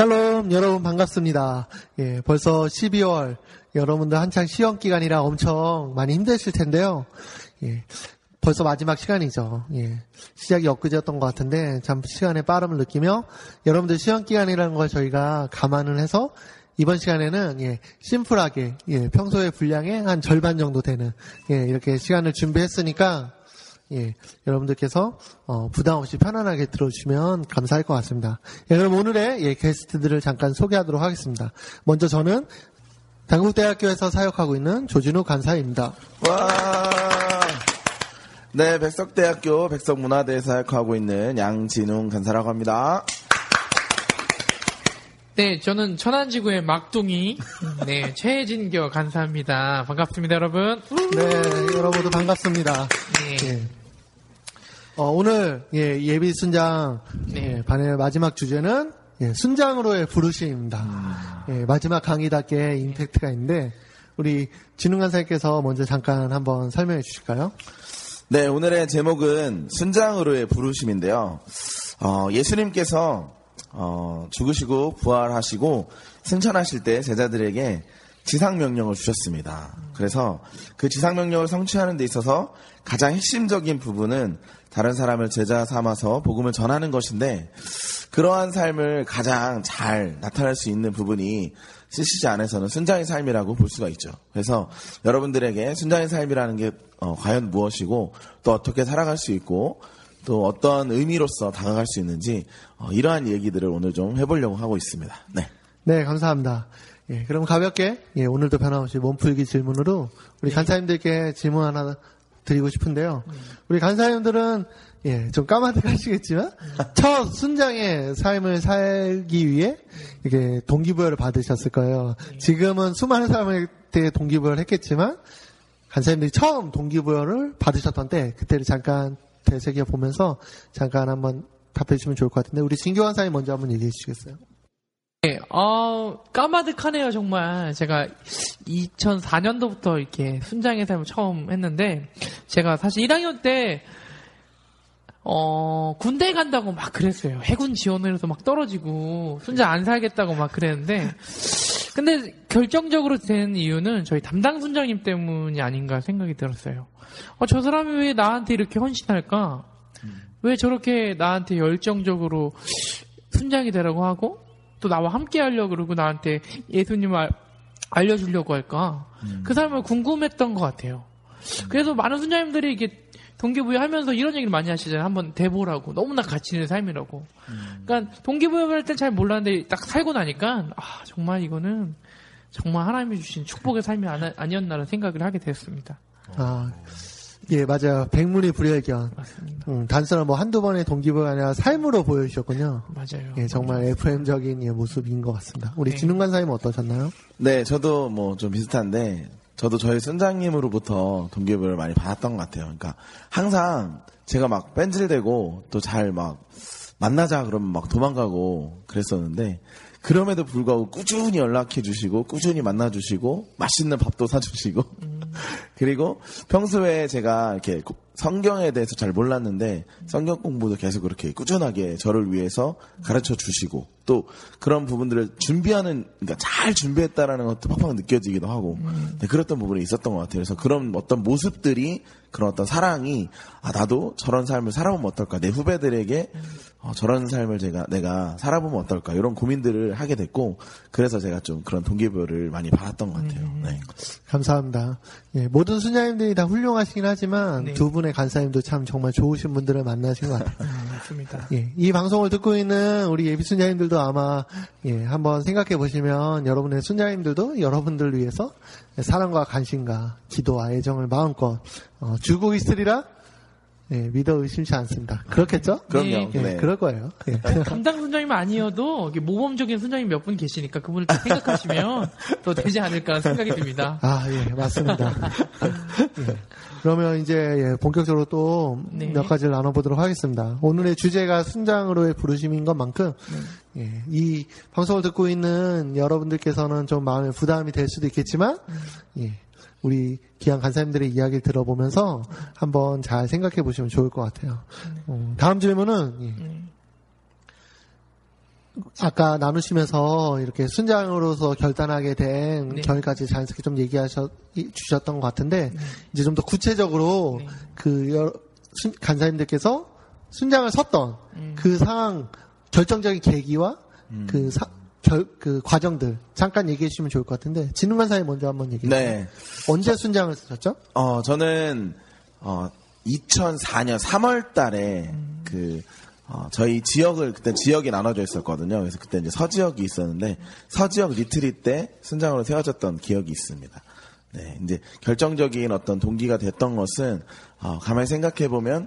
샬롬 여러분 반갑습니다. 예, 벌써 12월 여러분들 한창 시험 기간이라 엄청 많이 힘드실 텐데요. 예, 벌써 마지막 시간이죠. 예, 시작이 엊그제였던 것 같은데 참 시간의 빠름을 느끼며 여러분들 시험 기간이라는 걸 저희가 감안을 해서 이번 시간에는 예, 심플하게 예, 평소의 분량의 한 절반 정도 되는 예, 이렇게 시간을 준비했으니까 예, 여러분들께서 어, 부담 없이 편안하게 들어주시면 감사할 것 같습니다. 예, 그럼 오늘의 예, 게스트들을 잠깐 소개하도록 하겠습니다. 먼저 저는 당국대학교에서 사역하고 있는 조진우 간사입니다. 와. 네, 백석대학교 백석문화대에 사역하고 있는 양진웅 간사라고 합니다. 네, 저는 천안지구의 막둥이, 네, 최진교 간사입니다. 반갑습니다, 여러분. 네, 여러분도 반갑습니다. 네. 예. 어, 오늘 예, 예비 순장 네. 예, 반의 마지막 주제는 예, 순장으로의 부르심입니다. 예, 마지막 강의답게 임팩트가 있는데 우리 진웅 간사님께서 먼저 잠깐 한번 설명해 주실까요? 네, 오늘의 제목은 순장으로의 부르심인데요. 어, 예수님께서 어, 죽으시고 부활하시고 승천하실 때 제자들에게 지상 명령을 주셨습니다. 그래서 그 지상 명령을 성취하는 데 있어서 가장 핵심적인 부분은 다른 사람을 제자 삼아서 복음을 전하는 것인데 그러한 삶을 가장 잘 나타낼 수 있는 부분이 CCG 안에서는 순장의 삶이라고 볼 수가 있죠. 그래서 여러분들에게 순장의 삶이라는 게 어, 과연 무엇이고 또 어떻게 살아갈 수 있고 또 어떤 의미로서 다가갈 수 있는지 어, 이러한 얘기들을 오늘 좀 해보려고 하고 있습니다. 네. 네, 감사합니다. 예, 그럼 가볍게 예, 오늘도 변함없이 몸풀기 질문으로 우리 간사님들께 질문 하나 드리고 싶은데요. 우리 간사님들은 예, 좀 까마득하시겠지만 첫 순장의 삶을 살기 위해 이게 동기부여를 받으셨을 거예요. 지금은 수많은 사람한테 동기부여를 했겠지만 간사님들이 처음 동기부여를 받으셨던 때 그때를 잠깐 되새겨 보면서 잠깐 한번 답해 주시면 좋을 것 같은데 우리 진교 간사님 먼저 한번 얘기해 주시겠어요? 네, 어, 까마득하네요, 정말. 제가 2004년도부터 이렇게 순장의 삶을 처음 했는데, 제가 사실 1학년 때, 어, 군대 간다고 막 그랬어요. 해군 지원을 해서 막 떨어지고, 순장 안 살겠다고 막 그랬는데, 근데 결정적으로 된 이유는 저희 담당 순장님 때문이 아닌가 생각이 들었어요. 어, 저 사람이 왜 나한테 이렇게 헌신할까? 왜 저렇게 나한테 열정적으로 순장이 되라고 하고, 또 나와 함께 하려고 그러고 나한테 예수님을 알려주려고 할까? 그 사람을 궁금했던 것 같아요. 그래서 많은 순장님들이 이게 동기부여하면서 이런 얘기를 많이 하시잖아요. 한번 대보라고. 너무나 가치 있는 삶이라고. 그러니까 동기부여할 땐 잘 몰랐는데 딱 살고 나니까 아 정말 이거는 정말 하나님이 주신 축복의 삶이 아니- 아니었나라는 생각을 하게 되었습니다. 아, 예, 맞아요. 백문이 불여일견. 맞습니다. 음, 단순한 뭐 한두 번의 동기부여가 아니라 삶으로 보여주셨군요. 맞아요. 예, 정말 FM적인 예, 모습인 것 같습니다. 우리 네. 진흥 간사님 어떠셨나요? 네, 저도 뭐 좀 비슷한데, 저도 저희 순장님으로부터 동기부여를 많이 받았던 것 같아요. 그러니까 항상 제가 막 뺀질대고 또 잘 막 만나자 그러면 막 도망가고 그랬었는데, 그럼에도 불구하고 꾸준히 연락해 주시고, 꾸준히 만나 주시고, 맛있는 밥도 사 주시고, 그리고 평소에 제가 이렇게 고- 성경에 대해서 잘 몰랐는데 성경 공부도 계속 그렇게 꾸준하게 저를 위해서 가르쳐 주시고 또 그런 부분들을 준비하는 그러니까 잘 준비했다라는 것도 팍팍 느껴지기도 하고 네, 그랬던 부분이 있었던 것 같아요. 그래서 그런 어떤 모습들이 그런 어떤 사랑이 아 나도 저런 삶을 살아보면 어떨까 내 후배들에게 어, 저런 삶을 제가 내가 살아보면 어떨까 이런 고민들을 하게 됐고 그래서 제가 좀 그런 동기부여를 많이 받았던 것 같아요. 네. 감사합니다. 예, 모든 순장님들이 다 훌륭하시긴 하지만 네. 두 분의 주변의 간사님도 참 정말 좋으신 분들을 만나신 것 같아요. 음, 맞습니다. 예, 이 방송을 듣고 있는 우리 예비 순자님들도 아마 예, 한번 생각해 보시면 여러분의 순자님들도 여러분들 위해서 사랑과 관심과 기도와 애정을 마음껏 어, 주고 있으리라 예, 믿어 의심치 않습니다. 그렇겠죠? 그럼요. 예, 네. 그럴 거예요. 예. 담당 순장님 아니어도 모범적인 순장님 몇 분 계시니까 그분을 딱 생각하시면 더 되지 않을까 생각이 듭니다. 아, 예, 맞습니다. 예. 그러면 이제 예, 본격적으로 또몇 네. 가지를 나눠보도록 하겠습니다. 오늘의 주제가 순장으로의 부르심인 것만큼 예, 이 방송을 듣고 있는 여러분들께서는 좀 마음에 부담이 될 수도 있겠지만 예, 우리 귀한 간사님들의 이야기를 들어보면서 한번 잘 생각해 보시면 좋을 것 같아요. 음, 다음 질문은 예, 네. 아까 나누시면서 이렇게 순장으로서 결단하게 된 네. 결까지 자연스럽게 좀 얘기하셨 주셨던 것 같은데 이제 좀 더 구체적으로 네. 그 여러- 순- 간사님들께서 순장을 섰던 음. 그 상황 결정적인 계기와 그, 사- 결- 그 과정들 잠깐 얘기해 주시면 좋을 것 같은데 진흥 간사님 먼저 한번 얘기해 주세요. 네. 언제 순장을 쓰셨죠? 어, 저는, 어, 2004년 3월 달에 그, 어, 저희 지역을 그때 지역이 나눠져 있었거든요. 그래서 그때 이제 서지역이 있었는데 서지역 리트릿 때 순장으로 세워졌던 기억이 있습니다. 네, 이제 결정적인 어떤 동기가 됐던 것은 어, 가만히 생각해 보면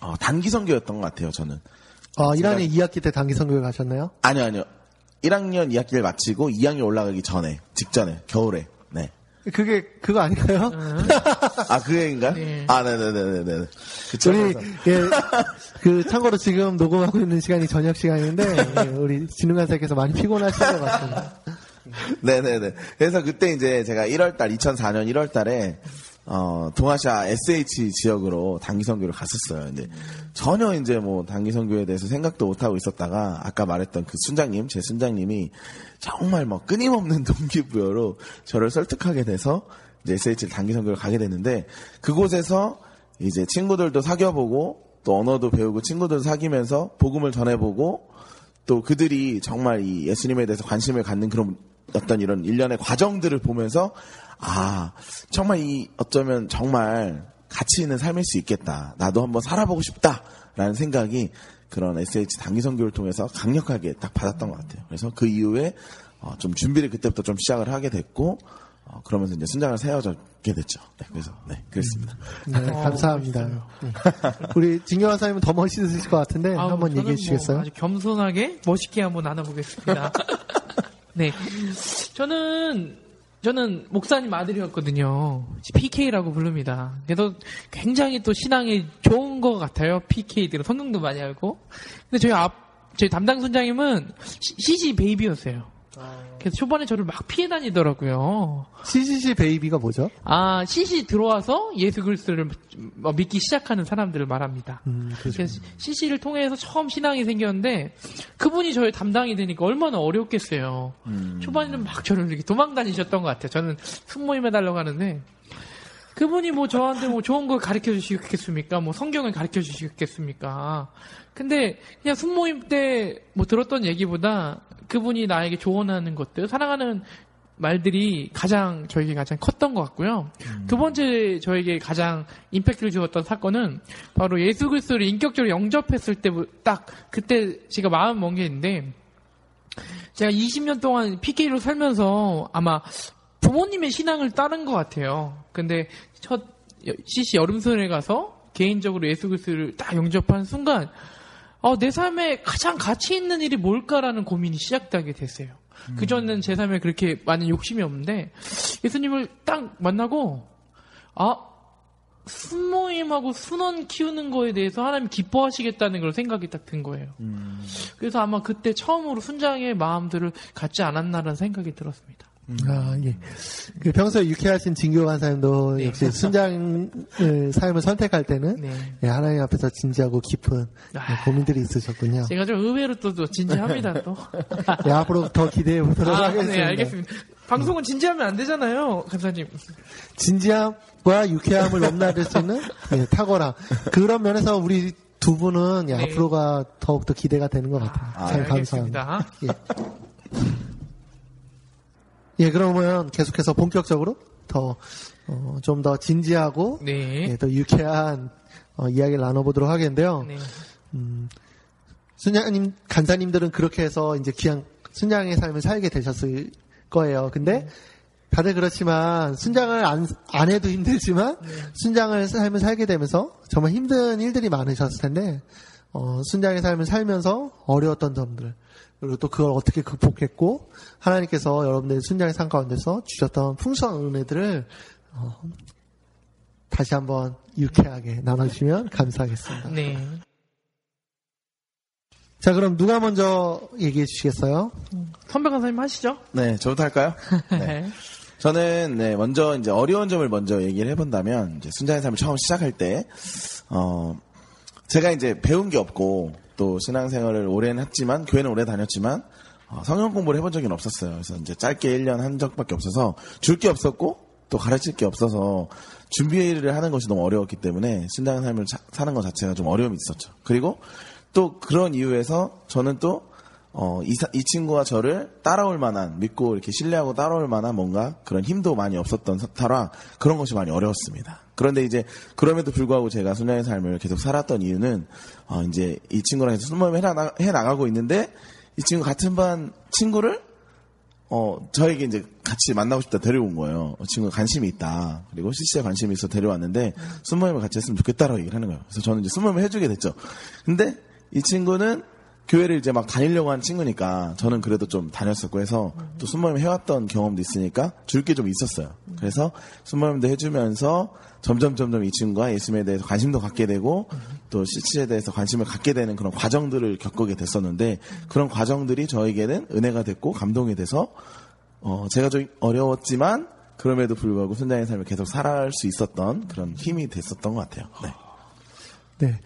어, 단기 선교였던 것 같아요. 저는 어, 1학년 2학기 때 단기 선교를 가셨나요? 아니요, 아니요. 1학년 2학기를 마치고 2학년 올라가기 전에 직전에 겨울에 네. 그게 그거 아닌가요? 아, 그 얘기인가? 네. 아, 네네네네네. 그쵸. 우리 예, 그 참고로 지금 녹음하고 있는 시간이 저녁 시간인데 예, 우리 진흥간사께서 많이 피곤하신 것 같습니다. 네네네. 그래서 그때 이제 제가 1월달, 2004년 1월달에, 어, 동아시아 SH 지역으로 단기 선교를 갔었어요. 근데 전혀 이제 뭐 단기 선교에 대해서 생각도 못 하고 있었다가 아까 말했던 그 순장님, 제 순장님이 정말 뭐 끊임없는 동기부여로 저를 설득하게 돼서 이제 SH를 단기 선교를 가게 됐는데 그곳에서 이제 친구들도 사귀어 보고 또 언어도 배우고 친구들도 사귀면서 복음을 전해보고 또 그들이 정말 이 예수님에 대해서 관심을 갖는 그런 어떤 이런 일련의 과정들을 보면서 아 정말 이 어쩌면 정말 가치 있는 삶일 수 있겠다 나도 한번 살아보고 싶다 라는 생각이 그런 SH 단기 선교를 통해서 강력하게 딱 받았던 것 같아요. 그래서 그 이후에 어, 좀 준비를 그때부터 좀 시작을 하게 됐고 어, 그러면서 이제 순장을 세워졌게 됐죠. 네, 그래서 네 그렇습니다. 네, 어, 감사합니다. 네. 우리 진경환 사님은 더 멋있으실 것 같은데 아우, 한번 얘기해 주시겠어요? 뭐 아주 겸손하게 멋있게 한번 나눠보겠습니다. 네, 저는 저는 목사님 아들이었거든요. PK라고 부릅니다. 그래서 굉장히 또 신앙이 좋은 것 같아요. PK들은 성경도 많이 알고. 근데 저희 앞 저희 담당 선장님은 CG 베이비였어요. 그래서 초반에 저를 막 피해 다니더라고요. CCC 베이비가 뭐죠? 아, CC 들어와서 예수 그리스도를 뭐 믿기 시작하는 사람들을 말합니다. 음. 그래서 CC를 통해서 처음 신앙이 생겼는데 그분이 저의 담당이 되니까 얼마나 어렵겠어요. 초반에는 막 저를 이렇게 도망 다니셨던 것 같아요. 저는 순모임 해달라고 하는데 그분이 뭐 저한테 뭐 좋은 걸 가르쳐 주시겠습니까? 뭐 성경을 가르쳐 주시겠습니까? 근데 그냥 순모임 때 뭐 들었던 얘기보다 그분이 나에게 조언하는 것들, 사랑하는 말들이 가장 저에게 가장 컸던 것 같고요. 두 번째 저에게 가장 임팩트를 주었던 사건은 바로 예수 그리스도를 인격적으로 영접했을 때 딱 그때 제가 마음 먹은 게 있는데 제가 20년 동안 PK로 살면서 아마 부모님의 신앙을 따른 것 같아요. 근데 첫 CC 여름선에 가서 개인적으로 예수 그리스도를 딱 영접한 순간 어, 내 삶에 가장 가치 있는 일이 뭘까라는 고민이 시작되게 됐어요. 그전엔 제 삶에 그렇게 많은 욕심이 없는데 예수님을 딱 만나고 아 순모임하고 순원 키우는 거에 대해서 하나님 기뻐하시겠다는 걸 생각이 딱 든 거예요. 그래서 아마 그때 처음으로 순장의 마음들을 갖지 않았나라는 생각이 들었습니다. 아, 예. 그 평소에 유쾌하신 진교관 사님도 역시 순장의 삶을 선택할 때는 네. 예, 하나님 앞에서 진지하고 깊은 예, 아. 고민들이 있으셨군요. 제가 좀 의외로 또, 또 진지합니다 또. 예, 앞으로 더 기대해 보도록 아, 하겠습니다. 네, 알겠습니다. 방송은 진지하면 안 되잖아요, 감사님. 진지함과 유쾌함을 넘나들 수 있는 예, 탁월함. 그런 면에서 우리 두 분은 예, 네. 앞으로가 더욱더 기대가 되는 것 같아요. 아, 참 네, 감사합니다. 예. 예, 그러면 계속해서 본격적으로 더, 어, 좀 더 진지하고, 네. 예, 더 유쾌한, 어, 이야기를 나눠보도록 하겠는데요. 네. 순장님, 간사님들은 그렇게 해서 이제 귀한 순장의 삶을 살게 되셨을 거예요. 근데 다들 그렇지만 순장을 안, 안 해도 힘들지만 순장을 삶을 살게 되면서 정말 힘든 일들이 많으셨을 텐데 어, 순장의 삶을 살면서 어려웠던 점들 그리고 또 그걸 어떻게 극복했고 하나님께서 여러분들의 순장의 삶 가운데서 주셨던 풍성한 은혜들을 어, 다시 한번 유쾌하게 나눠주시면 감사하겠습니다. 네. 자, 그럼 누가 먼저 얘기해 주시겠어요? 선배 강사님 하시죠? 네, 저부터 할까요? 네. 저는 네, 먼저 이제 어려운 점을 먼저 얘기를 해본다면 이제 순자의 삶을 처음 시작할 때 어, 제가 이제 배운 게 없고 또 신앙생활을 오래는 했지만 교회는 오래 다녔지만 어, 성경 공부를 해본 적은 없었어요. 그래서 이제 짧게 1년 한 적밖에 없어서 줄 게 없었고 또 가르칠 게 없어서 준비를 하는 것이 너무 어려웠기 때문에 신앙의 삶을 사- 사는 것 자체가 좀 어려움이 있었죠. 그리고 또 그런 이유에서 저는 또 어, 이, 사- 이 친구와 저를 따라올 만한, 믿고 이렇게 신뢰하고 따라올 만한 뭔가 그런 힘도 많이 없었던 터라 그런 것이 많이 어려웠습니다. 그런데 이제 그럼에도 불구하고 제가 순양의 삶을 계속 살았던 이유는 어, 이제 이 친구랑 해서 숨모임 해나가, 해나가고 있는데 이 친구 같은 반 친구를 어, 저에게 이제 같이 만나고 싶다 데려온 거예요. 어, 친구가 관심이 있다. 그리고 CC에 관심이 있어 데려왔는데, 숨모임을 같이 했으면 좋겠다라고 얘기를 하는 거예요. 그래서 저는 이제 숨모임을 해주게 됐죠. 근데 이 친구는 교회를 이제 막 다니려고 하는 친구니까 저는 그래도 좀 다녔었고 해서 또 숨모임 해왔던 경험도 있으니까 줄 게 좀 있었어요. 그래서 숨모임도 해주면서 점점 점점 이 친구가 예수님에 대해서 관심도 갖게 되고 또 CC에 대해서 관심을 갖게 되는 그런 과정들을 겪게 됐었는데 그런 과정들이 저에게는 은혜가 됐고 감동이 돼서 어, 제가 좀 어려웠지만 그럼에도 불구하고 순장의 삶을 계속 살아갈 수 있었던 그런 힘이 됐었던 것 같아요. 네. 네.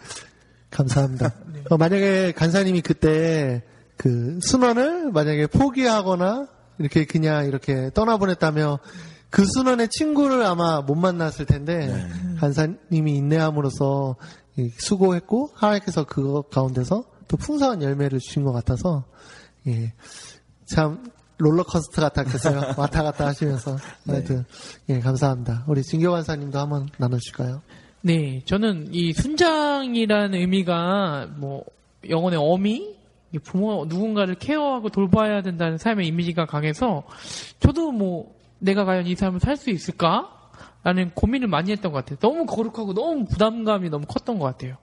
감사합니다. 어, 만약에 간사님이 그때 그 순원을 만약에 포기하거나 이렇게 그냥 이렇게 떠나보냈다면 그 순원의 친구를 아마 못 만났을 텐데 간사님이 인내함으로써 이 수고했고 하나님께서 그거 가운데서 또 풍성한 열매를 주신 것 같아서 예. 참 롤러코스터 같았겠어요. 왔다 갔다 하시면서 하여튼 예 감사합니다. 우리 진교 간사님도 한번 나눠주실까요? 네, 저는 이 순장이라는 의미가 뭐 영혼의 어미, 이 부모 누군가를 케어하고 돌봐야 된다는 삶의 이미지가 강해서 저도 뭐 내가 과연 이 삶을 살 수 있을까? 라는 고민을 많이 했던 것 같아요. 너무 거룩하고 너무 부담감이 너무 컸던 것 같아요.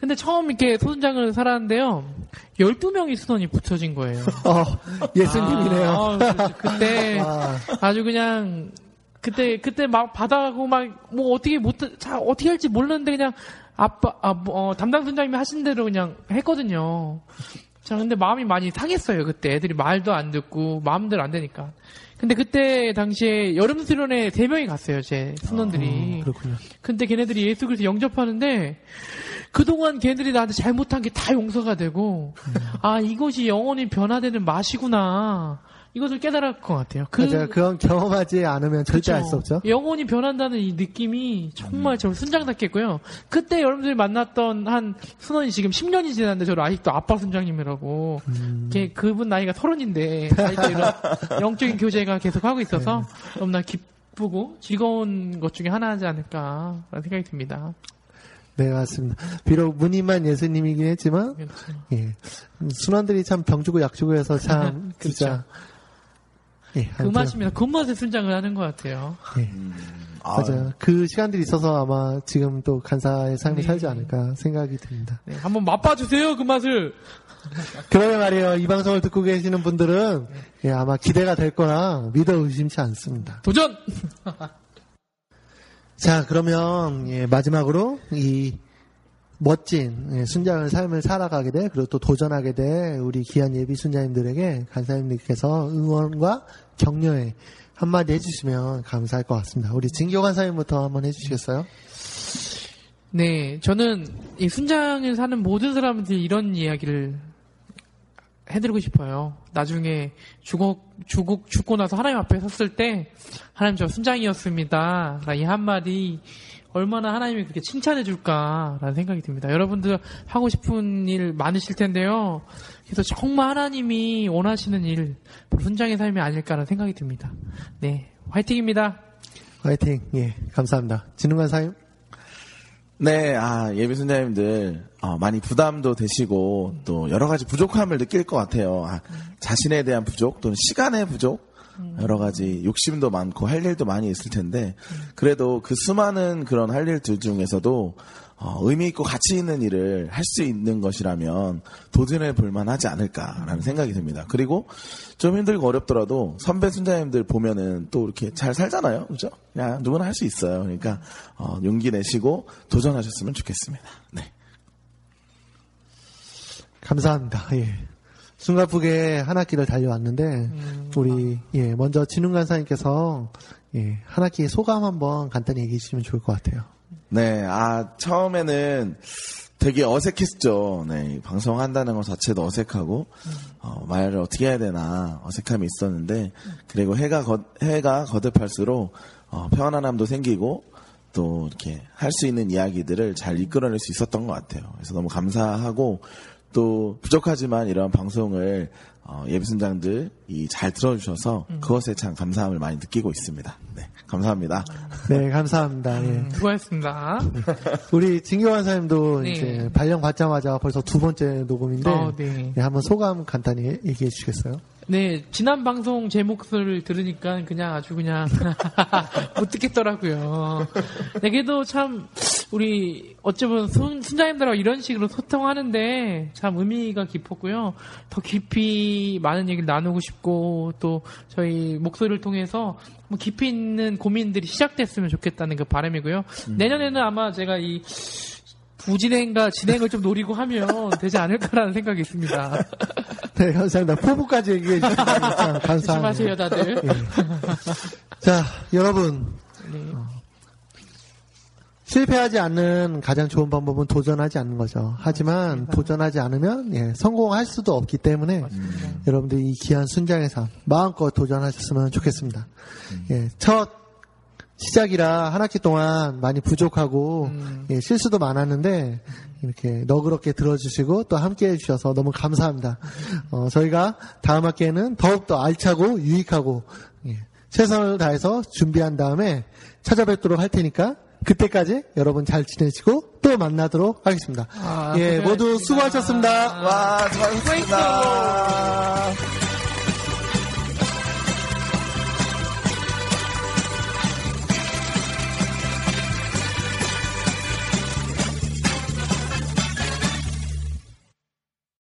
근데 처음 이렇게 소순장을 살았는데요. 12명이 수선이 붙여진 거예요. 어 예수님이네요. 아, 아, 그- 그때 아. 아주 그냥 그때 그때 막 받아가고 막 뭐 어떻게 못 자, 어떻게 할지 몰랐는데 그냥 아빠 아, 뭐, 어, 담당 선장님이 하신 대로 그냥 했거든요. 자 근데 마음이 많이 상했어요 그때 애들이 말도 안 듣고 마음대로 안 되니까. 근데 그때 당시에 여름 수련회 세 명이 갔어요 제 순원들이. 그렇군요. 근데 걔네들이 예수 그리스도 영접하는데 그동안 걔네들이 나한테 잘못한 게 다 용서가 되고 아 이것이 영원히 변화되는 맛이구나 이것을 깨달을 것 같아요. 그 맞아요. 그건 경험하지 않으면 절대 알 수. 없죠. 영혼이 변한다는 이 느낌이 정말 저를 순장답겠고요. 그때 여러분들이 만났던 한 순원이 지금 10년이 지났는데 저를 아직도 아빠 순장님이라고. 음. 걔 그분 나이가 서른인데 아직도 이런 영적인 교제가 계속 하고 있어서 네. 너무나 기쁘고 즐거운 것 중에 하나지 않을까라는 생각이 듭니다. 네, 맞습니다. 비록 무늬만 예수님이긴 했지만, 그렇죠. 예. 순원들이 참 병주고 약주고 해서 참, 그렇죠. 진짜. 예, 그 맛입니다. 그 맛에 순장을 하는 것 같아요. 예. 아, 맞아요. 그 시간들이 있어서 아마 지금 또 간사의 삶을 네. 살지 않을까 생각이 듭니다. 네, 한번 맛봐주세요 그 맛을. 그러면 말이에요. 이 방송을 듣고 계시는 분들은 예, 아마 기대가 될 거라 믿어 의심치 않습니다. 도전. 자, 그러면 예, 마지막으로 이 멋진 예, 순장의 삶을 살아가게 돼 그리고 또 도전하게 돼 우리 귀한 예비 순자님들에게 간사님들께서 응원과 격려의 한마디 해주시면 감사할 것 같습니다. 우리 진교 간사님부터 한번 해주시겠어요? 네, 저는 이 순장을 사는 모든 사람들이 이런 이야기를 해드리고 싶어요. 나중에 죽어, 죽고, 죽고 나서 하나님 앞에 섰을 때, 하나님 저 순장이었습니다. 이 한마디, 얼마나 하나님이 그렇게 칭찬해 줄까라는 생각이 듭니다. 여러분들 하고 싶은 일 많으실 텐데요. 그래서 정말 하나님이 원하시는 일, 순장의 삶이 아닐까라는 생각이 듭니다. 네, 화이팅입니다. 화이팅. 예, 감사합니다. 진흥관 사임. 네, 아, 예비 순자님들, 어, 많이 부담도 되시고, 또 여러 가지 부족함을 느낄 것 같아요. 아, 자신에 대한 부족, 또는 시간의 부족, 여러 가지 욕심도 많고 할 일도 많이 있을 텐데, 그래도 그 수많은 그런 할 일들 중에서도, 어, 의미 있고 가치 있는 일을 할 수 있는 것이라면 도전해 볼 만하지 않을까라는 생각이 듭니다. 그리고 좀 힘들고 어렵더라도 선배 순자님들 보면은 또 이렇게 잘 살잖아요. 그죠? 그냥 누구나 할 수 있어요. 그러니까, 어, 용기 내시고 도전하셨으면 좋겠습니다. 네. 감사합니다. 예. 숨가쁘게 한 학기를 달려왔는데, 우리, 예, 먼저 진흥관 사님께서, 예, 한 학기 소감 한번 간단히 얘기해 주시면 좋을 것 같아요. 네, 아, 처음에는 되게 어색했죠. 네, 방송한다는 것 자체도 어색하고, 어, 말을 어떻게 해야 되나 어색함이 있었는데, 그리고 해가, 거, 해가 거듭할수록, 어, 편안함도 생기고, 또 이렇게 할 수 있는 이야기들을 잘 이끌어낼 수 있었던 것 같아요. 그래서 너무 감사하고, 또 부족하지만 이런 방송을 어, 예비순장들이 잘 들어주셔서 그것에 참 감사함을 많이 느끼고 있습니다. 네, 감사합니다. 네, 감사합니다. 예. 음, 수고하셨습니다. 우리 진교환 사님도 네. 이제 발령 받자마자 벌써 두 번째 녹음인데, 어, 네. 예, 한번 소감 간단히 얘기해 주시겠어요? 네, 지난 방송 제 목소리를 들으니까 그냥 아주 그냥 못 듣겠더라고요. 네, 그래도 참 우리 어쩌면 순, 순자님들하고 이런 식으로 소통하는데 참 의미가 깊었고요. 더 깊이 많은 얘기를 나누고 싶고 또 저희 목소리를 통해서 뭐 깊이 있는 고민들이 시작됐으면 좋겠다는 그 바람이고요. 내년에는 아마 제가 이 부진행과 진행을 좀 노리고 하면 되지 않을까라는 생각이 있습니다. 네, 감사합니다. 포부까지 얘기해 주셔서 참 감사합니다. 조심하세요, 다들. 자, 여러분. 네. 실패하지 않는 가장 좋은 방법은 도전하지 않는 거죠. 하지만 도전하지 않으면 예, 성공할 수도 없기 때문에 여러분들 이 귀한 순장의 삶 마음껏 도전하셨으면 좋겠습니다. 예, 첫 시작이라 한 학기 동안 많이 부족하고 예, 실수도 많았는데 이렇게 너그럽게 들어주시고 또 함께 해주셔서 너무 감사합니다. 어, 저희가 다음 학기에는 더욱더 알차고 유익하고 예, 최선을 다해서 준비한 다음에 찾아뵙도록 할 테니까 그때까지 여러분 잘 지내시고 또 만나도록 하겠습니다. 아, 예, 모두. 수고하셨습니다. 와, 수고하셨습니다.